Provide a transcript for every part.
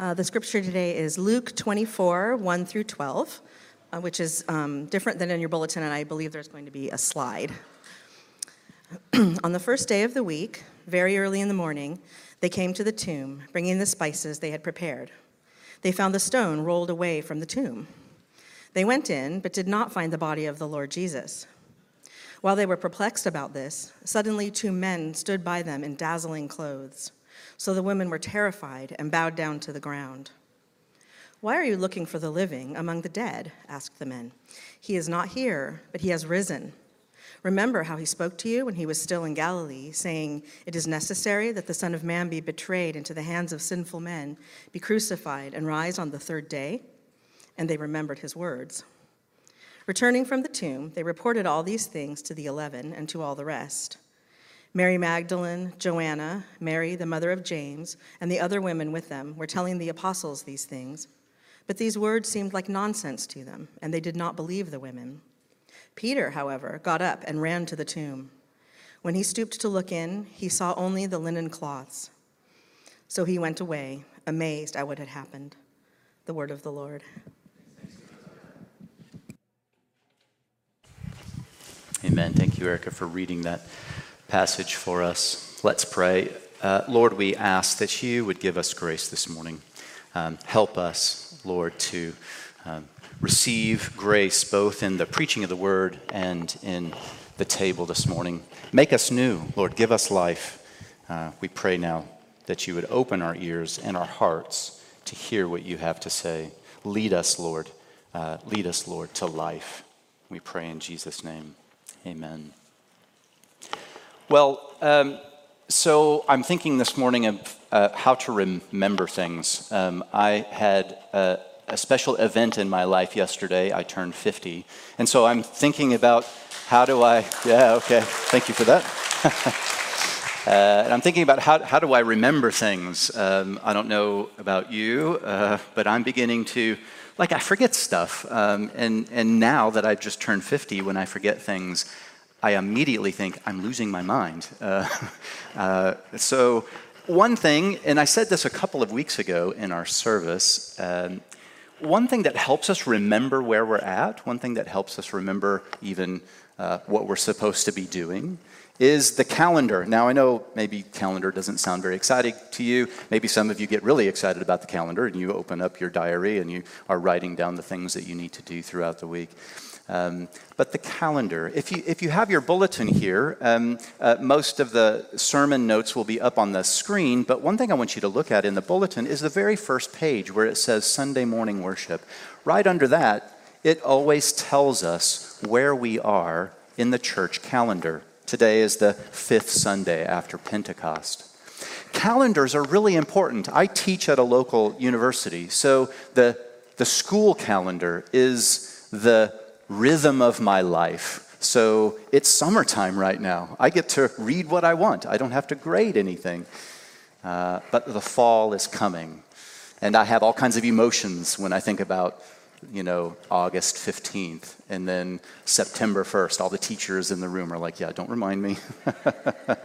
Uh, the scripture today is Luke 24, 1 through 12, uh, which is um, different than in your bulletin, and I believe there's going to be a slide. On the first day of the week, very early in the morning, they came to the tomb, bringing the spices they had prepared. They found the stone rolled away from the tomb. They went in, but did not find the body of the Lord Jesus. While they were perplexed about this, suddenly two men stood by them in dazzling clothes. So the women were terrified and bowed down to the ground. Why are you looking for the living among the dead? asked the men. He is not here, but he has risen. Remember how he spoke to you when he was still in Galilee, saying, It is necessary that the Son of Man be betrayed into the hands of sinful men, be crucified, and rise on the third day? And they remembered his words. Returning from the tomb, they reported all these things to the eleven and to all the rest. Mary Magdalene, Joanna, Mary, the mother of James, and the other women with them were telling the apostles these things. But these words seemed like nonsense to them, and they did not believe the women. Peter, however, got up and ran to the tomb. When he stooped to look in, he saw only the linen cloths. So he went away, amazed at what had happened. The word of the Lord. Amen. Thank you, Erica, for reading that passage for us. Let's pray. Uh, Lord, we ask that you would give us grace this morning. Um, help us, Lord, to um, receive grace both in the preaching of the word and in the table this morning. Make us new, Lord. Give us life. Uh, we pray now that you would open our ears and our hearts to hear what you have to say. Lead us, Lord. Uh, lead us, Lord, to life. We pray in Jesus' name. Amen. Well, um, so I'm thinking this morning of uh, how to remember things. Um, I had a, a, special event in my life yesterday. I turned 50. And so I'm thinking about how do I, yeah, okay, thank you for that. uh, and I'm thinking about how, how do I remember things. Um, I don't know about you, uh, but I'm beginning to, like, I forget stuff. Um, and, and now that I've just turned 50, when I forget things, I immediately think I'm losing my mind. Uh, uh, so, one thing, and I said this a couple of weeks ago in our service, um, one thing that helps us remember where we're at, one thing that helps us remember even uh, what we're supposed to be doing, is the calendar. Now, I know maybe calendar doesn't sound very exciting to you. Maybe some of you get really excited about the calendar and you open up your diary and you are writing down the things that you need to do throughout the week. Um, but the calendar, if you, if you have your bulletin here, um, uh, most of the sermon notes will be up on the screen. But one thing I want you to look at in the bulletin is the very first page where it says Sunday morning worship. Right under that, it always tells us where we are in the church calendar. Today is the fifth Sunday after Pentecost. Calendars are really important. I teach at a local university, so the, the school calendar is the rhythm of my life. So it's summertime right now. I get to read what I want, I don't have to grade anything. Uh, but the fall is coming. And I have all kinds of emotions when I think about, you know, August 15th and then September 1st. All the teachers in the room are like, yeah, don't remind me.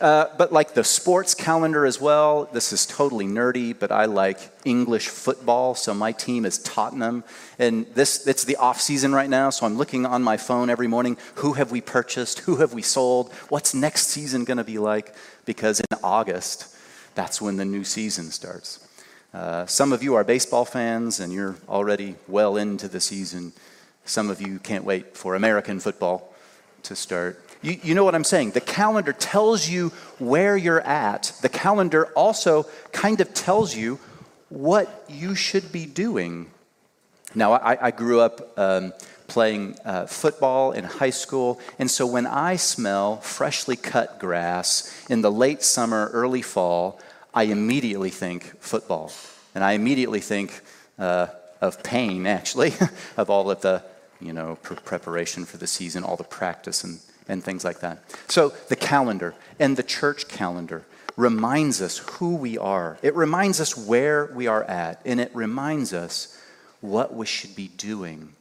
Uh, but like the sports calendar as well, this is totally nerdy, but I like English football, so my team is Tottenham. And this it's the off season right now, so I'm looking on my phone every morning, who have we purchased? Who have we sold? What's next season going to be like? Because in August, that's when the new season starts. Uh, some of you are baseball fans and you're already well into the season. Some of you can't wait for American football to start. You, you know what I'm saying? The calendar tells you where you're at. The calendar also kind of tells you what you should be doing. Now, I, I grew up um, playing uh, football in high school, and so when I smell freshly cut grass in the late summer, early fall, I immediately think football. And I immediately think uh, of pain, actually, of all of the you know, preparation for the season, all the practice and and things like that. So the calendar and the church calendar reminds us who we are. It reminds us where we are at, and it reminds us what we should be doing.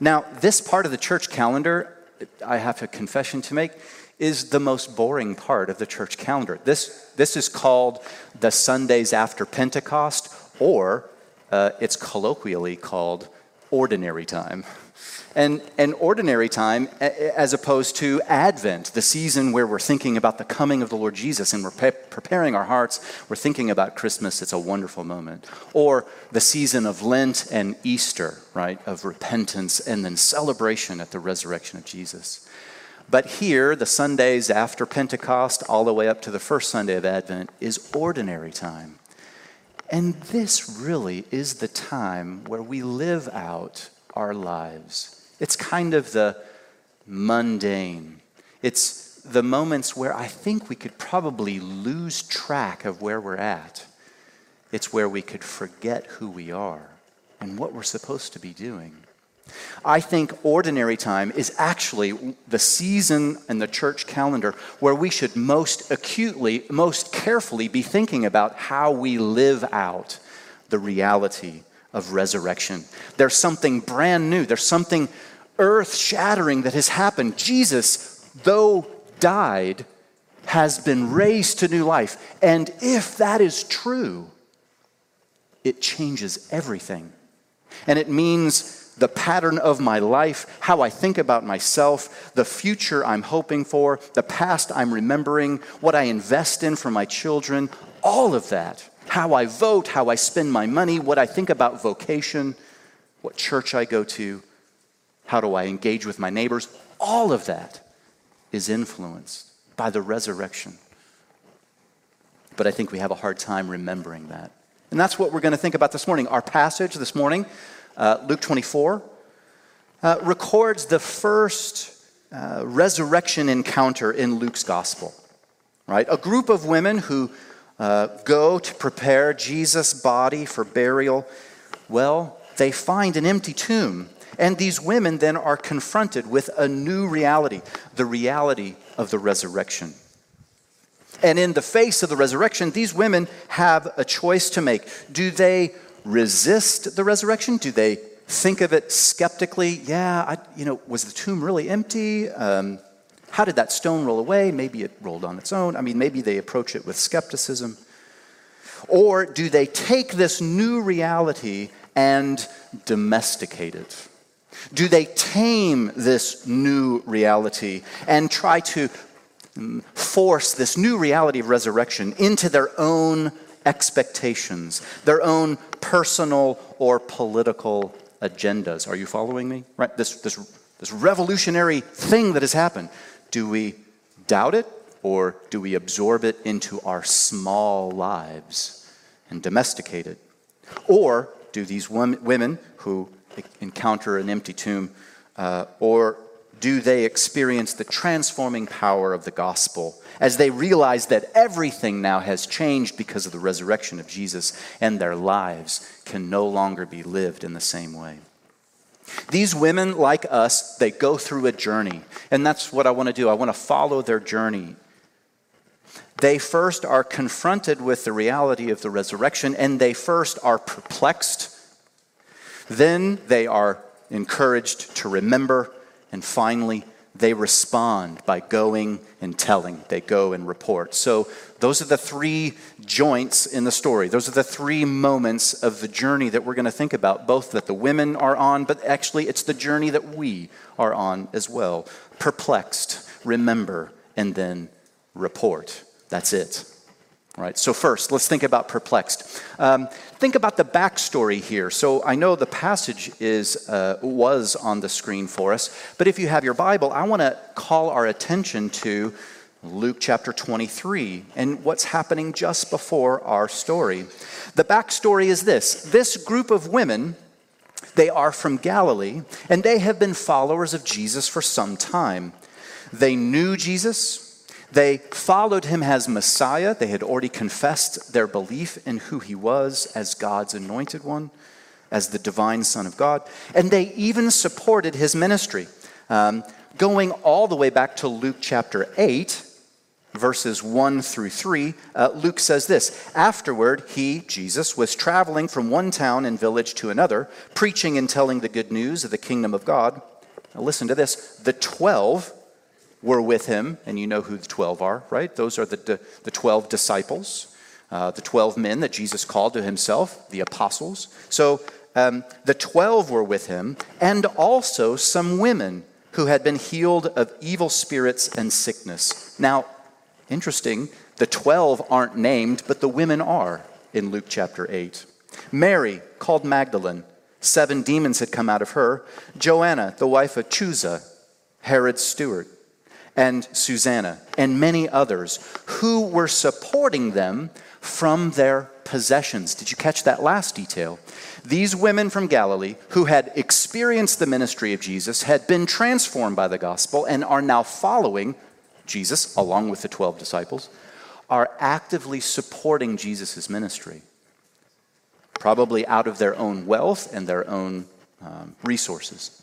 Now, this part of the church calendar, I have a confession to make, is the most boring part of the church calendar. This, this is called the Sundays after Pentecost or uh, it's colloquially called ordinary time. And, and ordinary time, as opposed to Advent, the season where we're thinking about the coming of the Lord Jesus and we're pre- preparing our hearts, we're thinking about Christmas, it's a wonderful moment. Or the season of Lent and Easter, right, of repentance and then celebration at the resurrection of Jesus. But here, the Sundays after Pentecost, all the way up to the first Sunday of Advent, is ordinary time. And this really is the time where we live out our lives it's kind of the mundane. It's the moments where I think we could probably lose track of where we're at. It's where we could forget who we are and what we're supposed to be doing. I think ordinary time is actually the season in the church calendar where we should most acutely, most carefully be thinking about how we live out the reality of resurrection. There's something brand new, there's something earth shattering that has happened. Jesus, though died, has been raised to new life. And if that is true, it changes everything. And it means the pattern of my life, how I think about myself, the future I'm hoping for, the past I'm remembering, what I invest in for my children, all of that how I vote, how I spend my money, what I think about vocation, what church I go to, how do I engage with my neighbors, all of that is influenced by the resurrection. But I think we have a hard time remembering that. And that's what we're going to think about this morning. Our passage this morning, uh, Luke 24, uh, records the first uh, resurrection encounter in Luke's gospel. Right? A group of women who uh, go to prepare Jesus' body for burial, well, they find an empty tomb. And these women then are confronted with a new reality the reality of the resurrection. And in the face of the resurrection, these women have a choice to make. Do they resist the resurrection? Do they think of it skeptically? Yeah, I, you know, was the tomb really empty? Um, how did that stone roll away? Maybe it rolled on its own. I mean, maybe they approach it with skepticism. Or do they take this new reality and domesticate it? Do they tame this new reality and try to mm, force this new reality of resurrection into their own expectations, their own personal or political agendas? Are you following me? Right? This, this, this revolutionary thing that has happened. Do we doubt it or do we absorb it into our small lives and domesticate it? Or do these women who encounter an empty tomb, uh, or do they experience the transforming power of the gospel as they realize that everything now has changed because of the resurrection of Jesus and their lives can no longer be lived in the same way? These women, like us, they go through a journey. And that's what I want to do. I want to follow their journey. They first are confronted with the reality of the resurrection, and they first are perplexed. Then they are encouraged to remember, and finally, they respond by going and telling. They go and report. So, those are the three joints in the story. Those are the three moments of the journey that we're going to think about, both that the women are on, but actually, it's the journey that we are on as well. Perplexed, remember, and then report. That's it. Right, so first, let's think about perplexed. Um, think about the backstory here. So I know the passage is uh, was on the screen for us, but if you have your Bible, I want to call our attention to Luke chapter 23 and what's happening just before our story. The backstory is this: this group of women. They are from Galilee, and they have been followers of Jesus for some time. They knew Jesus, they followed him as Messiah. They had already confessed their belief in who he was as God's anointed one, as the divine Son of God. And they even supported his ministry. Um, going all the way back to Luke chapter 8, verses 1 through 3, uh, Luke says this Afterward, he, Jesus, was traveling from one town and village to another, preaching and telling the good news of the kingdom of God. Now, listen to this the 12 were with him, and you know who the 12 are, right? Those are the, the 12 disciples. uh, the 12 men that Jesus called to himself, the apostles. So um, the 12 were with him, and also some women who had been healed of evil spirits and sickness. Now, interesting, the 12 aren't named, but the women are in Luke chapter 8. Mary, called Magdalene, seven demons had come out of her. Joanna, the wife of Chuza, Herod's steward, and Susanna, and many others who were supporting them from their possessions. Did you catch that last detail? These women from Galilee who had experienced the ministry of Jesus had been transformed by the gospel and are now following Jesus along with the 12 disciples, are actively supporting Jesus' ministry, probably out of their own wealth and their own um, resources.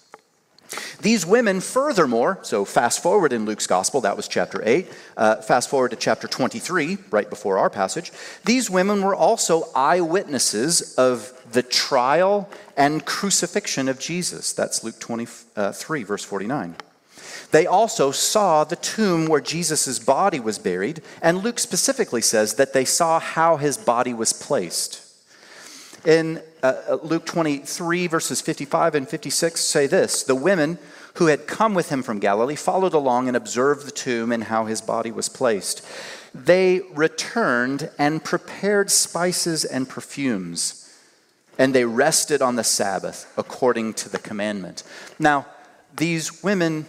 These women, furthermore, so fast forward in Luke's gospel, that was chapter 8. Uh, fast forward to chapter 23, right before our passage. These women were also eyewitnesses of the trial and crucifixion of Jesus. That's Luke 23, verse 49. They also saw the tomb where Jesus' body was buried, and Luke specifically says that they saw how his body was placed. In uh, uh, Luke 23, verses 55 and 56 say this The women who had come with him from Galilee followed along and observed the tomb and how his body was placed. They returned and prepared spices and perfumes, and they rested on the Sabbath according to the commandment. Now, these women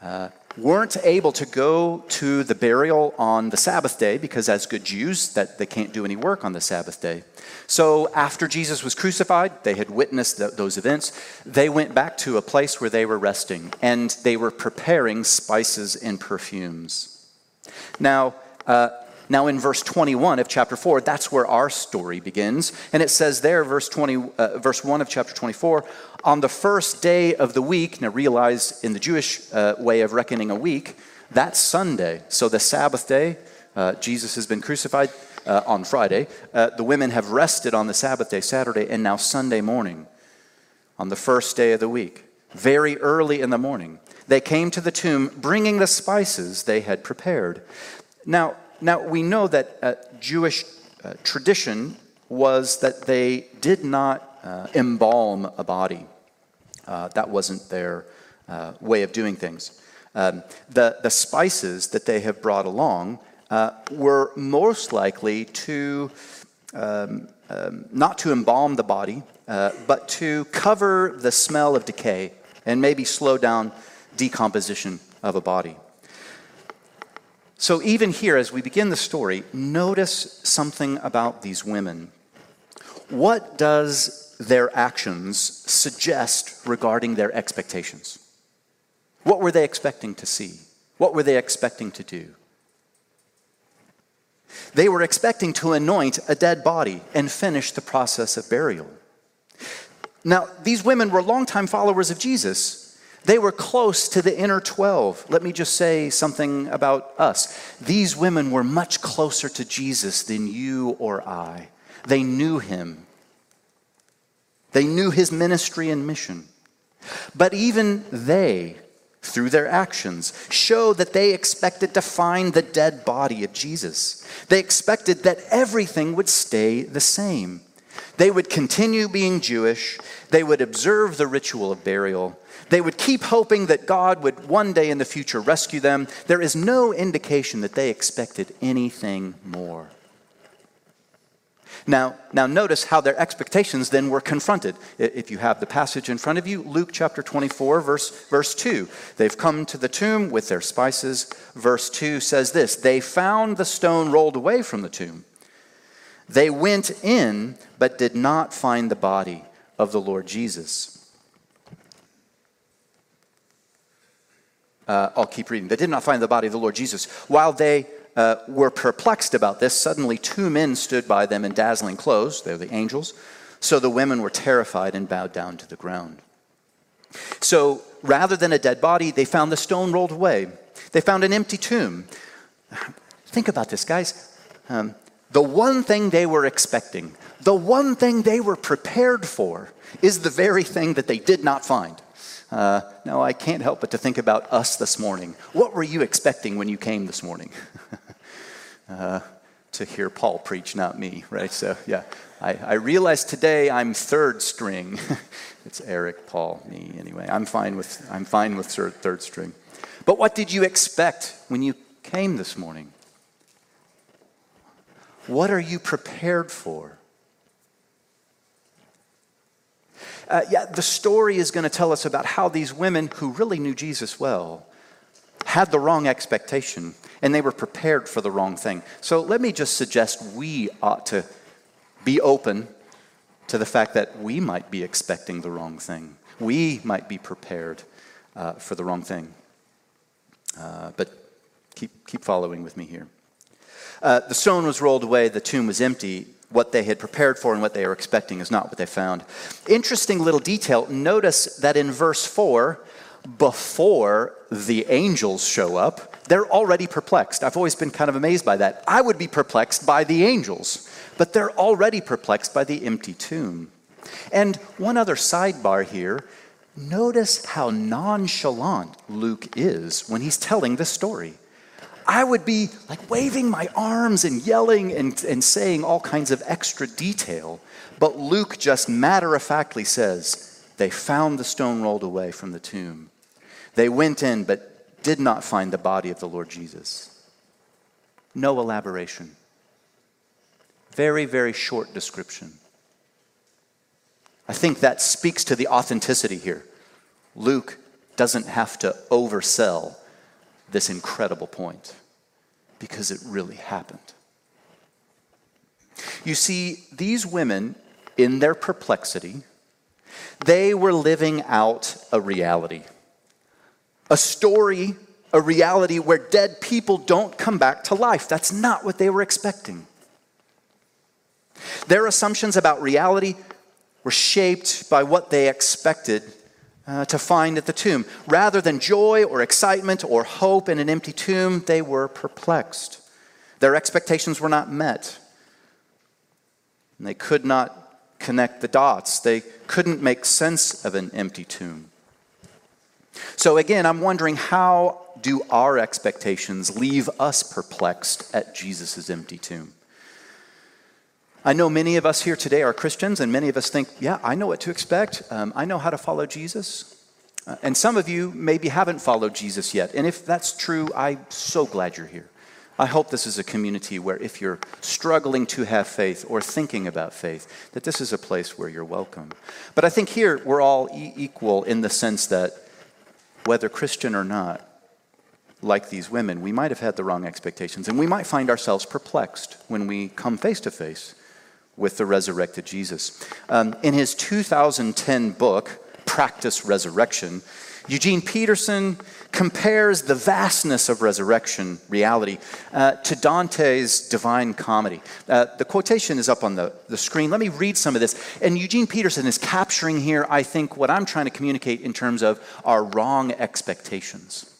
uh, weren't able to go to the burial on the Sabbath day because, as good Jews, that they can't do any work on the Sabbath day. So, after Jesus was crucified, they had witnessed th- those events. They went back to a place where they were resting and they were preparing spices and perfumes. Now, uh, now, in verse 21 of chapter 4, that's where our story begins. And it says there, verse, 20, uh, verse 1 of chapter 24, on the first day of the week, now realize in the Jewish uh, way of reckoning a week, that's Sunday. So the Sabbath day, uh, Jesus has been crucified uh, on Friday. Uh, the women have rested on the Sabbath day, Saturday, and now Sunday morning, on the first day of the week, very early in the morning, they came to the tomb bringing the spices they had prepared. Now, now, we know that uh, Jewish uh, tradition was that they did not uh, embalm a body. Uh, that wasn't their uh, way of doing things. Um, the, the spices that they have brought along uh, were most likely to um, um, not to embalm the body, but to cover the smell of decay and maybe slow down decomposition of a body. So, even here, as we begin the story, notice something about these women. What does their actions suggest regarding their expectations? What were they expecting to see? What were they expecting to do? They were expecting to anoint a dead body and finish the process of burial. Now, these women were longtime followers of Jesus, they were close to the inner 12. Let me just say something about us. These women were much closer to Jesus than you or I. They knew him, they knew his ministry and mission. But even they, through their actions, show that they expected to find the dead body of Jesus. They expected that everything would stay the same. They would continue being Jewish, they would observe the ritual of burial, they would keep hoping that God would one day in the future rescue them. There is no indication that they expected anything more. Now, now notice how their expectations then were confronted. If you have the passage in front of you, Luke chapter 24, verse, verse 2. They've come to the tomb with their spices. Verse 2 says this They found the stone rolled away from the tomb. They went in, but did not find the body of the Lord Jesus. Uh, I'll keep reading. They did not find the body of the Lord Jesus. While they uh, were perplexed about this, suddenly two men stood by them in dazzling clothes. They're the angels. So the women were terrified and bowed down to the ground. So rather than a dead body, they found the stone rolled away. They found an empty tomb. Think about this, guys. Um, the one thing they were expecting, the one thing they were prepared for, is the very thing that they did not find. Uh, now, I can't help but to think about us this morning. What were you expecting when you came this morning? uh, to hear Paul preach, not me, right? So, yeah, I, I realize today I'm third string. it's Eric, Paul, me, anyway. I'm fine with, I'm fine with third, third string. But what did you expect when you came this morning? What are you prepared for? Uh, yeah, the story is going to tell us about how these women who really knew Jesus well had the wrong expectation and they were prepared for the wrong thing. So let me just suggest we ought to be open to the fact that we might be expecting the wrong thing. We might be prepared uh, for the wrong thing. Uh, but keep, keep following with me here. Uh, the stone was rolled away, the tomb was empty. What they had prepared for and what they were expecting is not what they found. Interesting little detail. Notice that in verse 4, before the angels show up, they're already perplexed. I've always been kind of amazed by that. I would be perplexed by the angels, but they're already perplexed by the empty tomb. And one other sidebar here notice how nonchalant Luke is when he's telling the story. I would be like waving my arms and yelling and, and saying all kinds of extra detail. But Luke just matter of factly says, They found the stone rolled away from the tomb. They went in, but did not find the body of the Lord Jesus. No elaboration. Very, very short description. I think that speaks to the authenticity here. Luke doesn't have to oversell this incredible point because it really happened. You see, these women, in their perplexity, they were living out a reality. A story, a reality where dead people don't come back to life. That's not what they were expecting. Their assumptions about reality were shaped by what they expected uh, to find at the tomb. Rather than joy or excitement or hope in an empty tomb, they were perplexed. Their expectations were not met. And they could not connect the dots. They couldn't make sense of an empty tomb. So again, I'm wondering how do our expectations leave us perplexed at Jesus' empty tomb? I know many of us here today are Christians, and many of us think, yeah, I know what to expect. Um, I know how to follow Jesus. Uh, and some of you maybe haven't followed Jesus yet. And if that's true, I'm so glad you're here. I hope this is a community where if you're struggling to have faith or thinking about faith, that this is a place where you're welcome. But I think here we're all e- equal in the sense that whether Christian or not, like these women, we might have had the wrong expectations and we might find ourselves perplexed when we come face to face with the resurrected Jesus. Um, in his 2010 book, Practice Resurrection, Eugene Peterson compares the vastness of resurrection reality uh, to Dante's Divine Comedy. Uh, the quotation is up on the, the screen. Let me read some of this. And Eugene Peterson is capturing here, I think, what I'm trying to communicate in terms of our wrong expectations.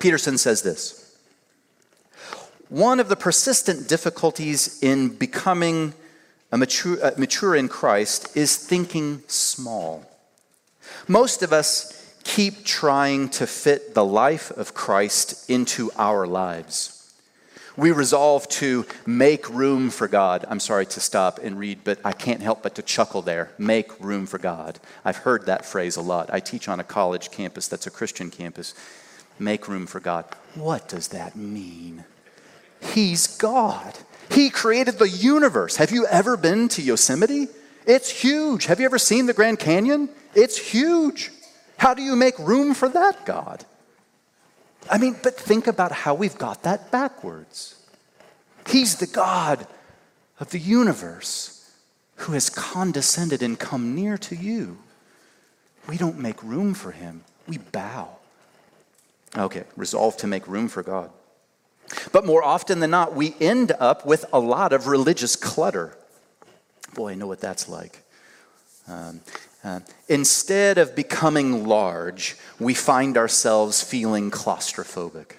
Peterson says this One of the persistent difficulties in becoming a mature, uh, mature in Christ is thinking small. Most of us keep trying to fit the life of Christ into our lives. We resolve to make room for God. I'm sorry to stop and read, but I can't help but to chuckle there. Make room for God. I've heard that phrase a lot. I teach on a college campus that's a Christian campus. Make room for God. What does that mean? He's God. He created the universe. Have you ever been to Yosemite? It's huge. Have you ever seen the Grand Canyon? It's huge. How do you make room for that God? I mean, but think about how we've got that backwards. He's the God of the universe who has condescended and come near to you. We don't make room for him, we bow. Okay, resolve to make room for God. But more often than not, we end up with a lot of religious clutter. Boy, I know what that's like. Um, uh, instead of becoming large, we find ourselves feeling claustrophobic.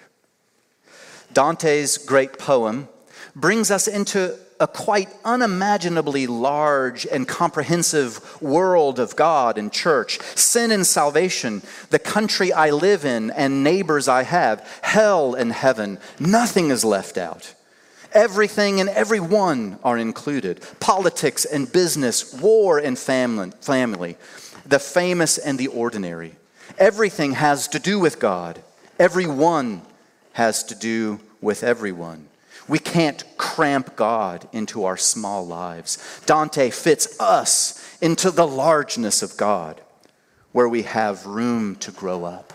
Dante's great poem brings us into a quite unimaginably large and comprehensive world of God and church, sin and salvation, the country I live in and neighbors I have, hell and heaven. Nothing is left out. Everything and everyone are included politics and business, war and family, the famous and the ordinary. Everything has to do with God. Everyone has to do with everyone. We can't cramp God into our small lives. Dante fits us into the largeness of God, where we have room to grow up.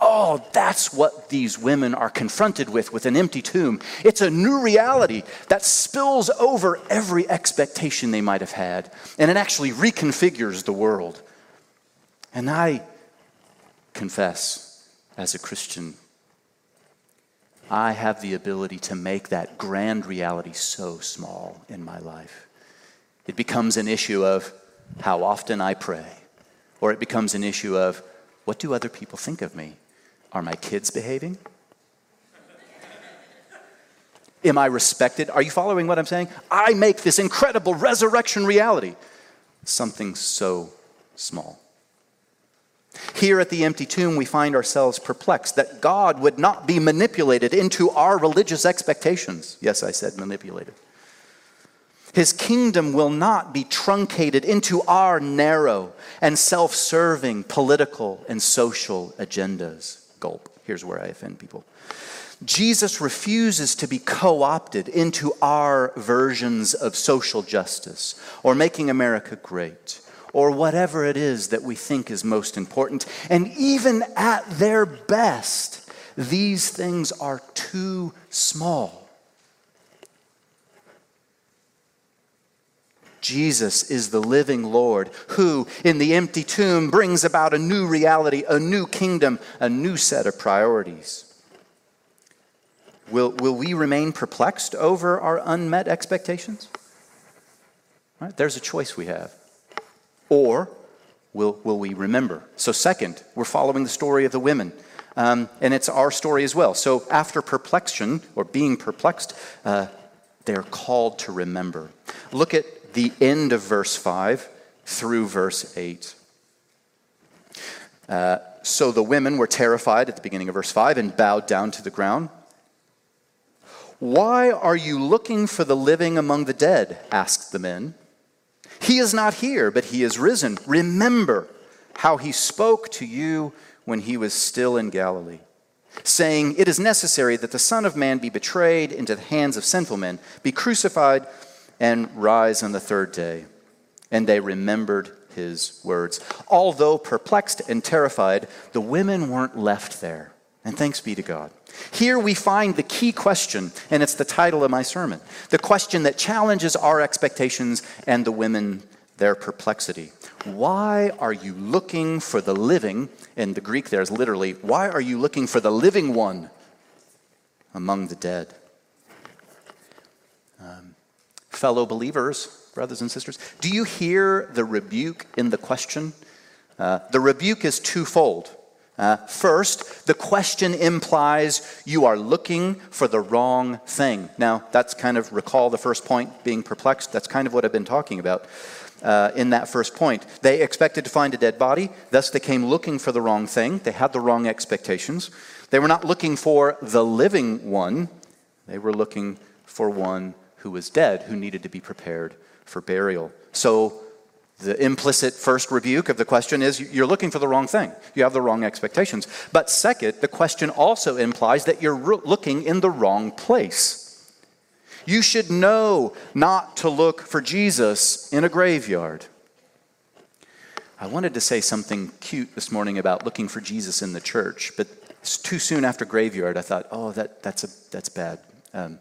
Oh, that's what these women are confronted with with an empty tomb. It's a new reality that spills over every expectation they might have had, and it actually reconfigures the world. And I confess, as a Christian, I have the ability to make that grand reality so small in my life. It becomes an issue of how often I pray, or it becomes an issue of what do other people think of me? Are my kids behaving? Am I respected? Are you following what I'm saying? I make this incredible resurrection reality something so small. Here at the empty tomb, we find ourselves perplexed that God would not be manipulated into our religious expectations. Yes, I said manipulated. His kingdom will not be truncated into our narrow and self serving political and social agendas. Gulp. Here's where I offend people. Jesus refuses to be co opted into our versions of social justice or making America great or whatever it is that we think is most important. And even at their best, these things are too small. Jesus is the living Lord who, in the empty tomb, brings about a new reality, a new kingdom, a new set of priorities. Will, will we remain perplexed over our unmet expectations? Right, there's a choice we have. Or will, will we remember? So, second, we're following the story of the women. Um, and it's our story as well. So, after perplexion, or being perplexed, uh, they're called to remember. Look at the end of verse 5 through verse 8. Uh, so the women were terrified at the beginning of verse 5 and bowed down to the ground. Why are you looking for the living among the dead? asked the men. He is not here, but he is risen. Remember how he spoke to you when he was still in Galilee, saying, It is necessary that the Son of Man be betrayed into the hands of sinful men, be crucified and rise on the third day. And they remembered his words. Although perplexed and terrified, the women weren't left there. And thanks be to God. Here we find the key question, and it's the title of my sermon the question that challenges our expectations and the women their perplexity. Why are you looking for the living? In the Greek, there's literally, why are you looking for the living one among the dead? fellow believers, brothers and sisters, do you hear the rebuke in the question? Uh, the rebuke is twofold. Uh, first, the question implies you are looking for the wrong thing. Now, that's kind of, recall the first point, being perplexed. That's kind of what I've been talking about uh, in that first point. They expected to find a dead body, thus, they came looking for the wrong thing. They had the wrong expectations. They were not looking for the living one, they were looking for one who was dead, who needed to be prepared for burial. So, the implicit first rebuke of the question is you're looking for the wrong thing. You have the wrong expectations. But second, the question also implies that you're looking in the wrong place. You should know not to look for Jesus in a graveyard. I wanted to say something cute this morning about looking for Jesus in the church, but it's too soon after graveyard, I thought, oh, that, that's, a, that's bad. Um,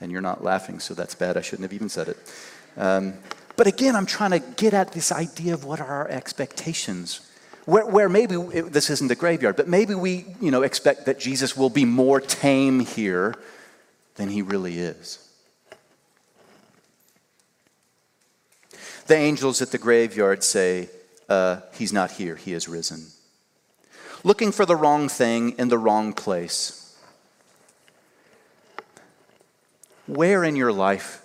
and you're not laughing, so that's bad. I shouldn't have even said it. Um, but again, I'm trying to get at this idea of what are our expectations. Where, where maybe it, this isn't the graveyard, but maybe we you know, expect that Jesus will be more tame here than he really is. The angels at the graveyard say, uh, He's not here, He is risen. Looking for the wrong thing in the wrong place Where in your life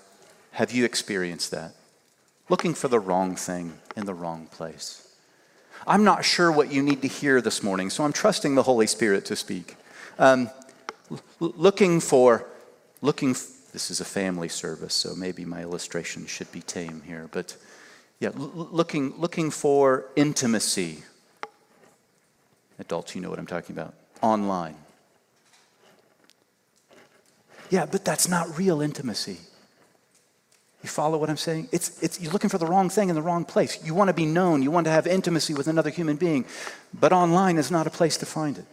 have you experienced that? Looking for the wrong thing in the wrong place. I'm not sure what you need to hear this morning, so I'm trusting the Holy Spirit to speak. Um, looking for, looking, this is a family service, so maybe my illustration should be tame here. But yeah, l- looking, looking for intimacy. Adults, you know what I'm talking about. Online. Yeah, but that's not real intimacy. You follow what I'm saying? It's, it's, you're looking for the wrong thing in the wrong place. You want to be known, you want to have intimacy with another human being, but online is not a place to find it.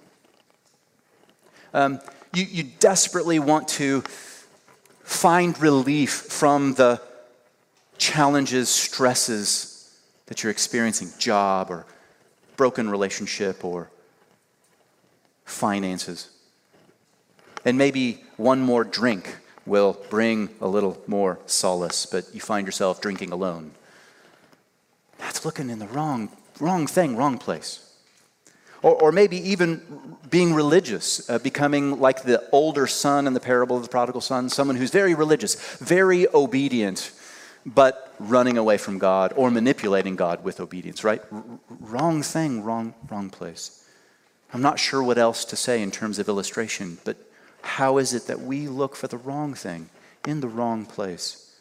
Um, you, you desperately want to find relief from the challenges, stresses that you're experiencing job or broken relationship or finances. And maybe one more drink will bring a little more solace, but you find yourself drinking alone. That's looking in the wrong, wrong thing, wrong place. Or, or maybe even being religious, uh, becoming like the older son in the parable of the prodigal son, someone who's very religious, very obedient, but running away from God or manipulating God with obedience, right? R- wrong thing, wrong, wrong place. I'm not sure what else to say in terms of illustration, but how is it that we look for the wrong thing in the wrong place?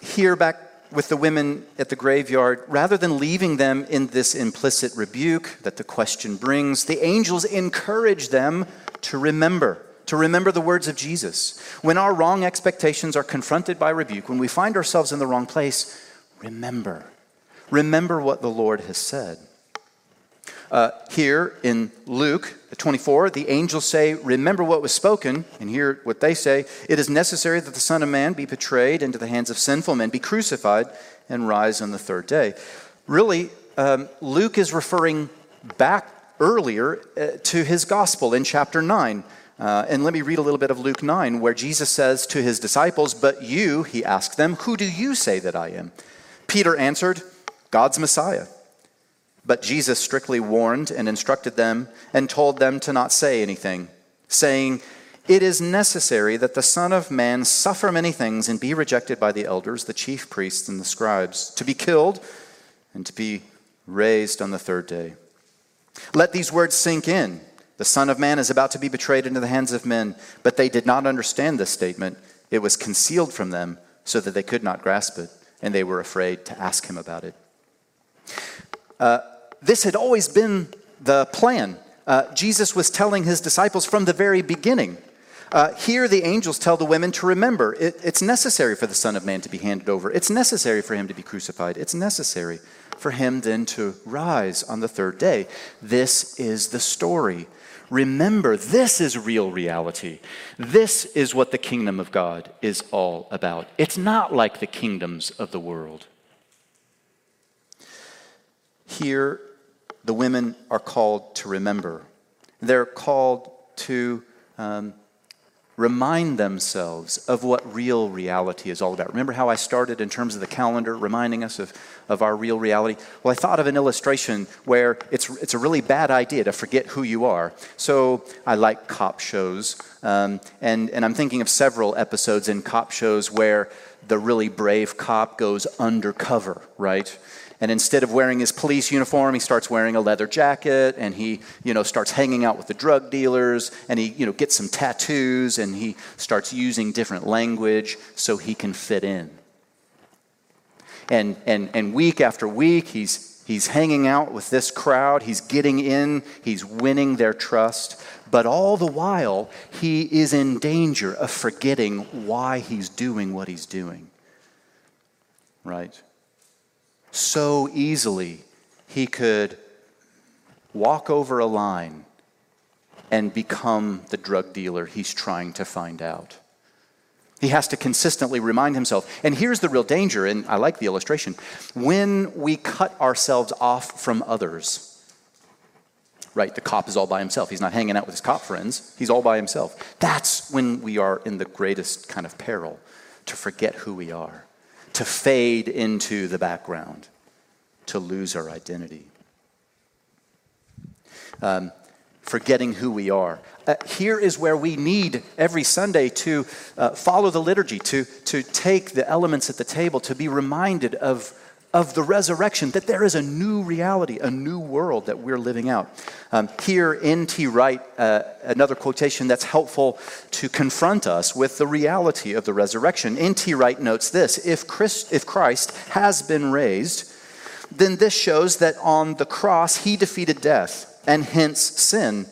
Here, back with the women at the graveyard, rather than leaving them in this implicit rebuke that the question brings, the angels encourage them to remember, to remember the words of Jesus. When our wrong expectations are confronted by rebuke, when we find ourselves in the wrong place, remember. Remember what the Lord has said. Uh, here in Luke 24, the angels say, Remember what was spoken. And hear what they say it is necessary that the Son of Man be betrayed into the hands of sinful men, be crucified, and rise on the third day. Really, um, Luke is referring back earlier uh, to his gospel in chapter 9. Uh, and let me read a little bit of Luke 9, where Jesus says to his disciples, But you, he asked them, Who do you say that I am? Peter answered, God's Messiah. But Jesus strictly warned and instructed them and told them to not say anything, saying, It is necessary that the Son of Man suffer many things and be rejected by the elders, the chief priests, and the scribes, to be killed and to be raised on the third day. Let these words sink in. The Son of Man is about to be betrayed into the hands of men, but they did not understand this statement. It was concealed from them so that they could not grasp it, and they were afraid to ask him about it. Uh, this had always been the plan. Uh, Jesus was telling his disciples from the very beginning. Uh, here, the angels tell the women to remember it, it's necessary for the Son of Man to be handed over. It's necessary for him to be crucified. It's necessary for him then to rise on the third day. This is the story. Remember, this is real reality. This is what the kingdom of God is all about. It's not like the kingdoms of the world. Here, the women are called to remember. They're called to um, remind themselves of what real reality is all about. Remember how I started in terms of the calendar, reminding us of, of our real reality? Well, I thought of an illustration where it's, it's a really bad idea to forget who you are. So I like cop shows, um, and, and I'm thinking of several episodes in cop shows where the really brave cop goes undercover, right? And instead of wearing his police uniform, he starts wearing a leather jacket and he, you know, starts hanging out with the drug dealers and he, you know, gets some tattoos and he starts using different language so he can fit in. And, and, and week after week, he's, he's hanging out with this crowd, he's getting in, he's winning their trust. But all the while, he is in danger of forgetting why he's doing what he's doing. Right? So easily he could walk over a line and become the drug dealer he's trying to find out. He has to consistently remind himself. And here's the real danger, and I like the illustration. When we cut ourselves off from others, right, the cop is all by himself. He's not hanging out with his cop friends, he's all by himself. That's when we are in the greatest kind of peril to forget who we are to fade into the background, to lose our identity. Um, forgetting who we are. Uh, here is where we need every Sunday to uh, follow the liturgy, to, to take the elements at the table, to be reminded of, of the resurrection, that there is a new reality, a new world that we're living out. Um, here, N.T. Wright, uh, another quotation that's helpful to confront us with the reality of the resurrection. N.T. Wright notes this if, Christ, if Christ has been raised, then this shows that on the cross he defeated death and hence sin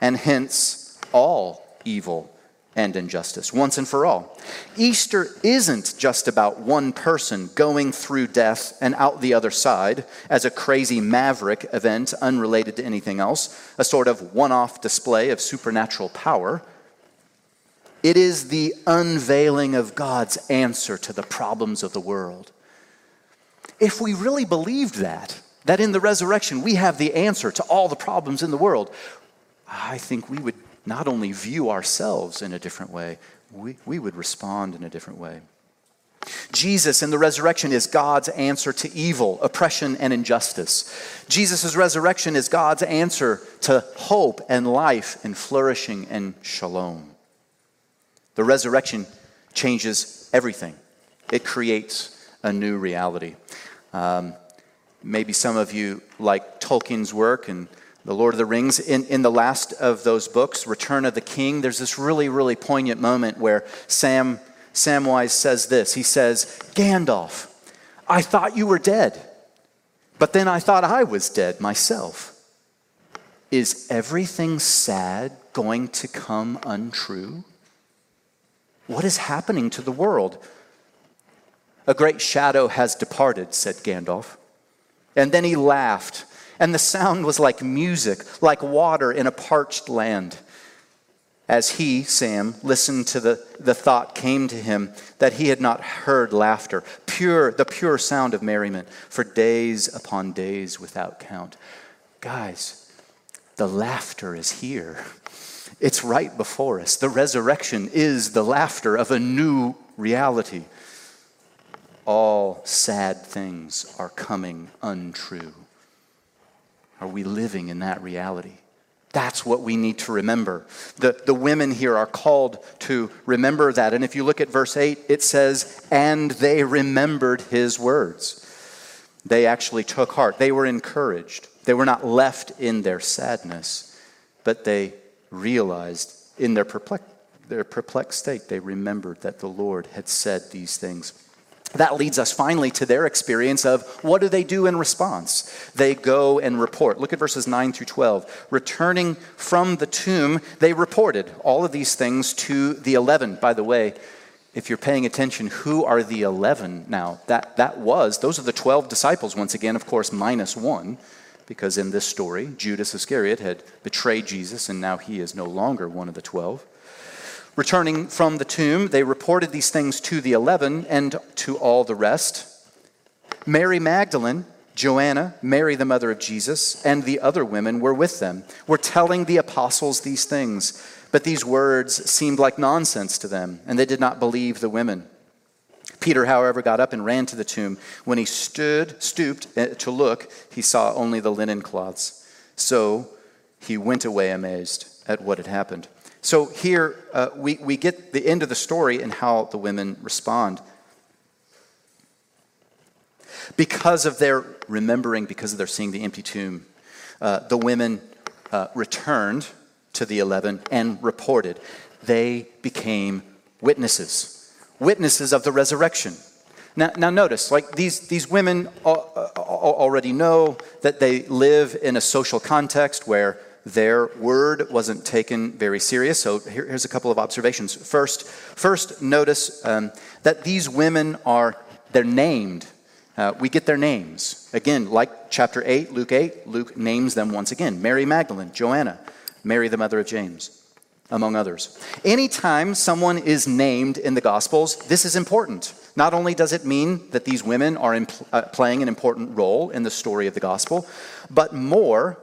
and hence all evil and injustice once and for all. Easter isn't just about one person going through death and out the other side as a crazy maverick event unrelated to anything else, a sort of one off display of supernatural power. It is the unveiling of God's answer to the problems of the world. If we really believed that, that in the resurrection we have the answer to all the problems in the world, I think we would not only view ourselves in a different way, we, we would respond in a different way. Jesus in the resurrection is God's answer to evil, oppression, and injustice. Jesus' resurrection is God's answer to hope and life and flourishing and shalom. The resurrection changes everything, it creates a new reality. Um, maybe some of you like Tolkien's work and the Lord of the Rings. In, in the last of those books, Return of the King, there's this really, really poignant moment where Sam Samwise says this. He says, Gandalf, I thought you were dead, but then I thought I was dead myself. Is everything sad going to come untrue? What is happening to the world? A great shadow has departed, said Gandalf. And then he laughed and the sound was like music, like water in a parched land. As he, Sam, listened to the, the thought came to him that he had not heard laughter, pure, the pure sound of merriment, for days upon days without count. Guys, the laughter is here. It's right before us. The resurrection is the laughter of a new reality. All sad things are coming untrue. Are we living in that reality? That's what we need to remember. The, the women here are called to remember that. And if you look at verse 8, it says, And they remembered his words. They actually took heart. They were encouraged. They were not left in their sadness, but they realized in their perplexed, their perplexed state, they remembered that the Lord had said these things that leads us finally to their experience of what do they do in response? They go and report. Look at verses 9 through 12. Returning from the tomb, they reported all of these things to the 11. By the way, if you're paying attention, who are the 11 now? That, that was, those are the 12 disciples, once again, of course, minus one, because in this story, Judas Iscariot had betrayed Jesus, and now he is no longer one of the 12. Returning from the tomb, they reported these things to the eleven and to all the rest. Mary Magdalene, Joanna, Mary, the mother of Jesus, and the other women were with them, were telling the apostles these things. But these words seemed like nonsense to them, and they did not believe the women. Peter, however, got up and ran to the tomb. When he stood, stooped eh, to look, he saw only the linen cloths. So he went away amazed at what had happened. So here uh, we, we get the end of the story and how the women respond. Because of their remembering, because of their seeing the empty tomb, uh, the women uh, returned to the 11 and reported. They became witnesses, witnesses of the resurrection. Now, now notice, like these, these women already know that they live in a social context where their word wasn't taken very serious. So here, here's a couple of observations. First, first notice um, that these women are they're named. Uh, we get their names again, like chapter eight, Luke eight. Luke names them once again: Mary Magdalene, Joanna, Mary the mother of James, among others. Anytime someone is named in the Gospels, this is important. Not only does it mean that these women are uh, playing an important role in the story of the gospel, but more,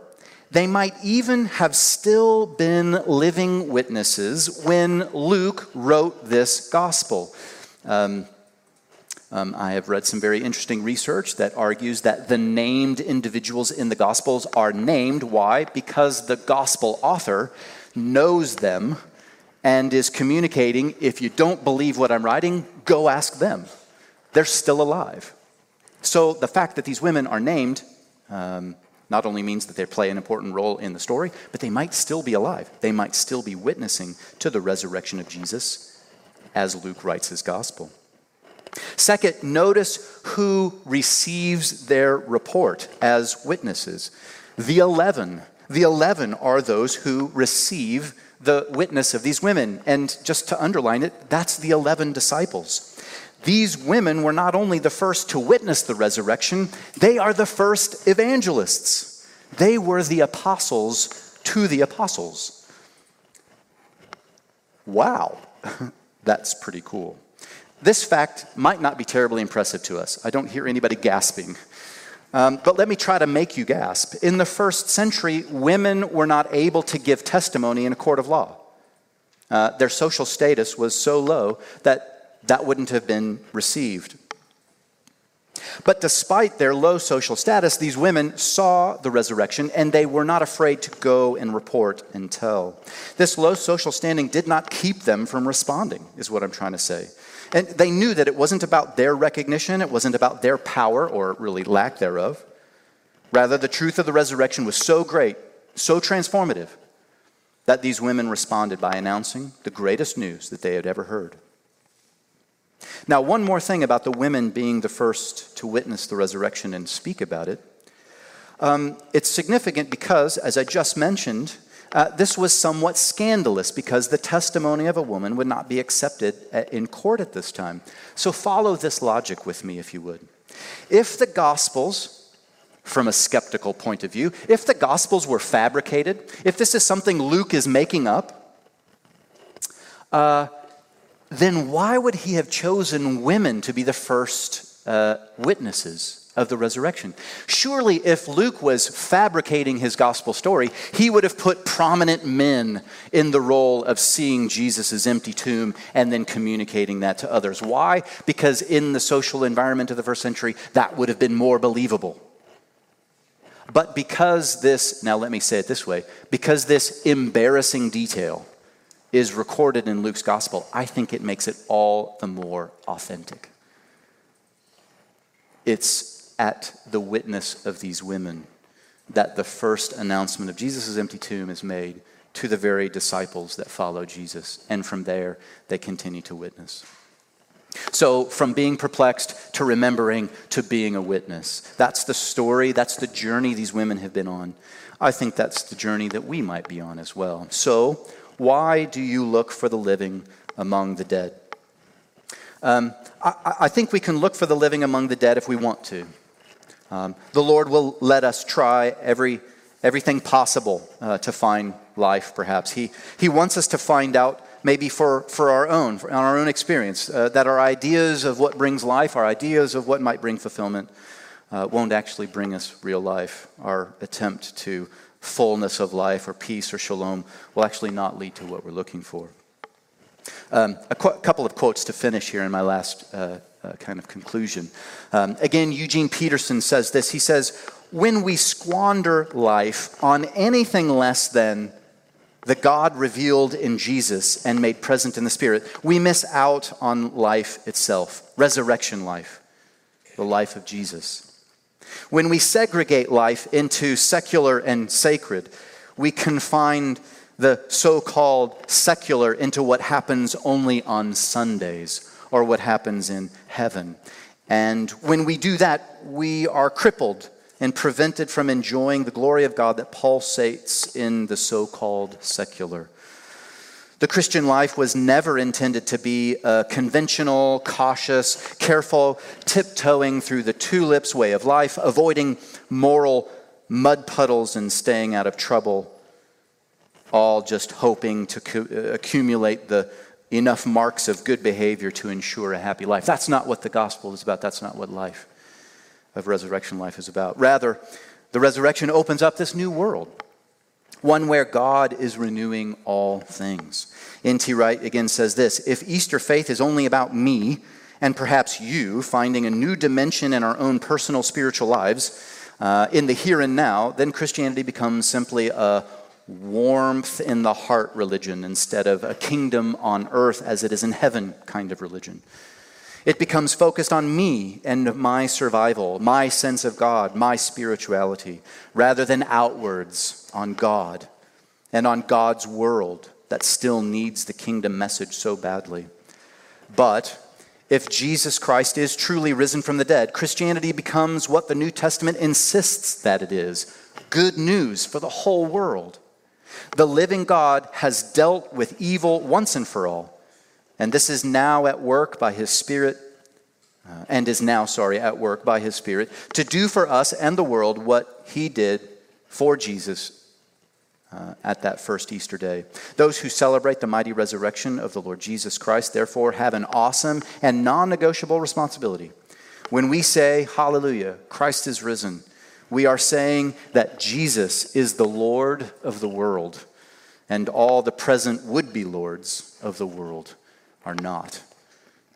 they might even have still been living witnesses when Luke wrote this gospel. Um, um, I have read some very interesting research that argues that the named individuals in the Gospels are named. Why? Because the Gospel author knows them and is communicating if you don't believe what I'm writing, go ask them. They're still alive. So the fact that these women are named um, not only means that they play an important role in the story, but they might still be alive. They might still be witnessing to the resurrection of Jesus as Luke writes his gospel. Second, notice who receives their report as witnesses. The 11. The 11 are those who receive the witness of these women. And just to underline it, that's the 11 disciples. These women were not only the first to witness the resurrection, they are the first evangelists. They were the apostles to the apostles. Wow, that's pretty cool. This fact might not be terribly impressive to us. I don't hear anybody gasping. Um, but let me try to make you gasp. In the first century, women were not able to give testimony in a court of law. Uh, their social status was so low that that wouldn't have been received. But despite their low social status, these women saw the resurrection and they were not afraid to go and report and tell. This low social standing did not keep them from responding, is what I'm trying to say. And they knew that it wasn't about their recognition, it wasn't about their power or really lack thereof. Rather, the truth of the resurrection was so great, so transformative, that these women responded by announcing the greatest news that they had ever heard. Now, one more thing about the women being the first to witness the resurrection and speak about it. Um, it's significant because, as I just mentioned, uh, this was somewhat scandalous because the testimony of a woman would not be accepted at, in court at this time. So follow this logic with me, if you would. If the Gospels, from a skeptical point of view, if the Gospels were fabricated, if this is something Luke is making up, uh, then why would he have chosen women to be the first uh, witnesses of the resurrection. Surely, if Luke was fabricating his gospel story, he would have put prominent men in the role of seeing Jesus' empty tomb and then communicating that to others. Why? Because in the social environment of the first century, that would have been more believable. But because this, now let me say it this way, because this embarrassing detail is recorded in Luke's gospel, I think it makes it all the more authentic. It's at the witness of these women that the first announcement of Jesus' empty tomb is made to the very disciples that follow Jesus. And from there, they continue to witness. So, from being perplexed to remembering to being a witness. That's the story, that's the journey these women have been on. I think that's the journey that we might be on as well. So, why do you look for the living among the dead? Um, I, I think we can look for the living among the dead if we want to. Um, the Lord will let us try every, everything possible uh, to find life, perhaps. He, he wants us to find out, maybe for, for our own, on our own experience, uh, that our ideas of what brings life, our ideas of what might bring fulfillment, uh, won't actually bring us real life. Our attempt to fullness of life or peace or shalom will actually not lead to what we're looking for. Um, a qu- couple of quotes to finish here in my last uh, uh, kind of conclusion. Um, again, Eugene Peterson says this. He says, When we squander life on anything less than the God revealed in Jesus and made present in the Spirit, we miss out on life itself, resurrection life, the life of Jesus. When we segregate life into secular and sacred, we confine the so called secular into what happens only on Sundays or what happens in heaven. And when we do that, we are crippled and prevented from enjoying the glory of God that pulsates in the so called secular. The Christian life was never intended to be a conventional, cautious, careful, tiptoeing through the tulips way of life, avoiding moral mud puddles and staying out of trouble, all just hoping to uh, accumulate the enough marks of good behavior to ensure a happy life. That's not what the gospel is about. That's not what life of resurrection life is about. Rather, the resurrection opens up this new world, one where God is renewing all things. N.T. Wright again says this If Easter faith is only about me, and perhaps you finding a new dimension in our own personal spiritual lives, uh, in the here and now, then Christianity becomes simply a warmth in the heart religion instead of a kingdom on earth as it is in heaven kind of religion. It becomes focused on me and my survival, my sense of God, my spirituality, rather than outwards on God and on God's world that still needs the kingdom message so badly. But if Jesus Christ is truly risen from the dead, Christianity becomes what the New Testament insists that it is good news for the whole world. The living God has dealt with evil once and for all, and this is now at work by his Spirit, uh, and is now, sorry, at work by his Spirit to do for us and the world what he did for Jesus uh, at that first Easter day. Those who celebrate the mighty resurrection of the Lord Jesus Christ, therefore, have an awesome and non negotiable responsibility. When we say, Hallelujah, Christ is risen, we are saying that Jesus is the Lord of the world, and all the present would be lords of the world are not.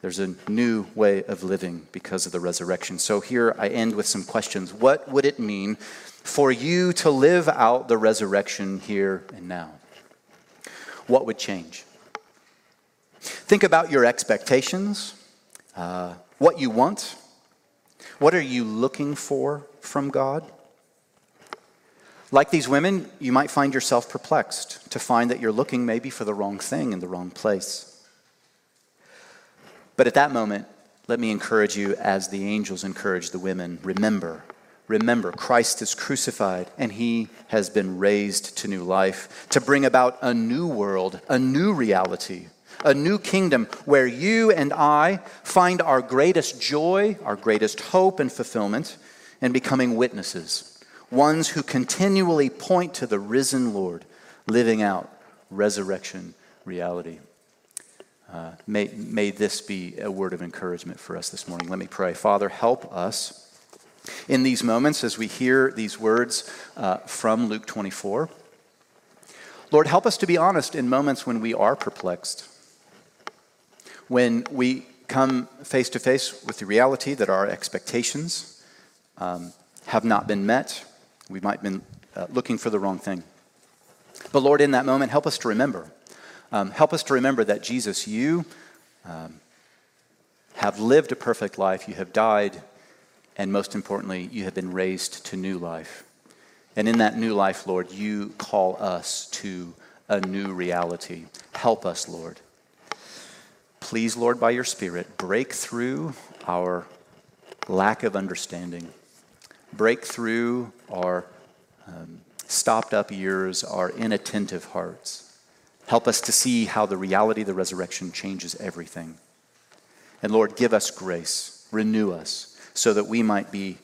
There's a new way of living because of the resurrection. So here I end with some questions. What would it mean for you to live out the resurrection here and now? What would change? Think about your expectations, uh, what you want. What are you looking for from God? Like these women, you might find yourself perplexed to find that you're looking maybe for the wrong thing in the wrong place. But at that moment, let me encourage you as the angels encourage the women remember Remember, Christ is crucified and he has been raised to new life to bring about a new world, a new reality, a new kingdom where you and I find our greatest joy, our greatest hope and fulfillment in becoming witnesses, ones who continually point to the risen Lord, living out resurrection reality. Uh, may, may this be a word of encouragement for us this morning. Let me pray. Father, help us in these moments as we hear these words uh, from Luke 24. Lord, help us to be honest in moments when we are perplexed, when we come face to face with the reality that our expectations um, have not been met. We might have been uh, looking for the wrong thing. But Lord, in that moment, help us to remember. Um, help us to remember that Jesus, you um, have lived a perfect life. You have died and most importantly, you have been raised to new life. And in that new life, Lord, you call us to a new reality. Help us, Lord. Please, Lord, by your Spirit, break through our lack of understanding, break through our um, stopped up ears, our inattentive hearts. Help us to see how the reality of the resurrection changes everything. And Lord, give us grace, renew us so that we might be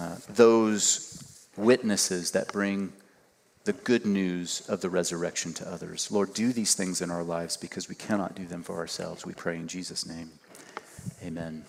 uh, those witnesses that bring the good news of the resurrection to others. Lord, do these things in our lives because we cannot do them for ourselves. We pray in Jesus' name. Amen.